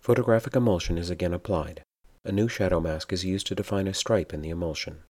Photographic emulsion is again applied. A new shadow mask is used to define a stripe in the emulsion.